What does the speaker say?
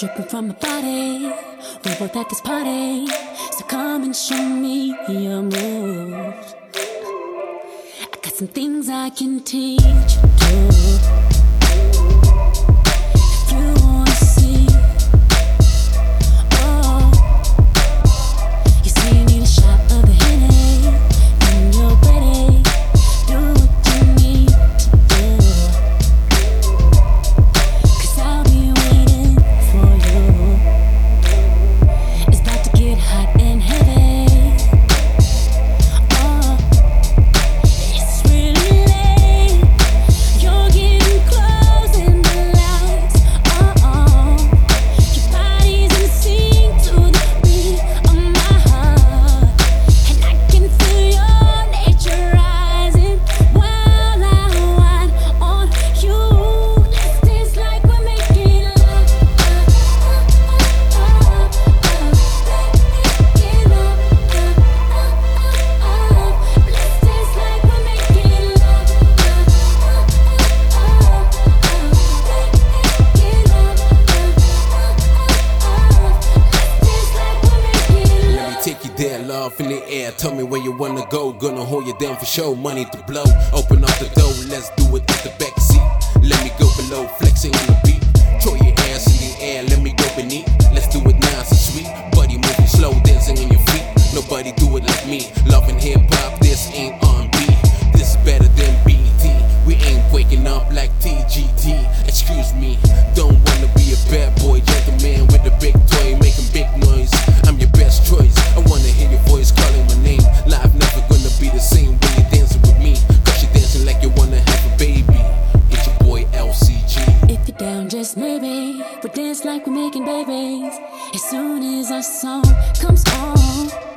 dripping from my body. We both at this party, so come and show me your moves. I got some things I can teach you. Love in the air. Tell me where you wanna go. Gonna hold you down for show. Money to blow. Open up the door, let's do it at the back seat. Let me go below, flexing on the beat. Throw your ass in the air, let me go beneath. Let's do it nice and sweet. Body moving slow, dancing on your feet. Nobody do it like me. maybe, we dance like we're making babies. As soon as our song comes on.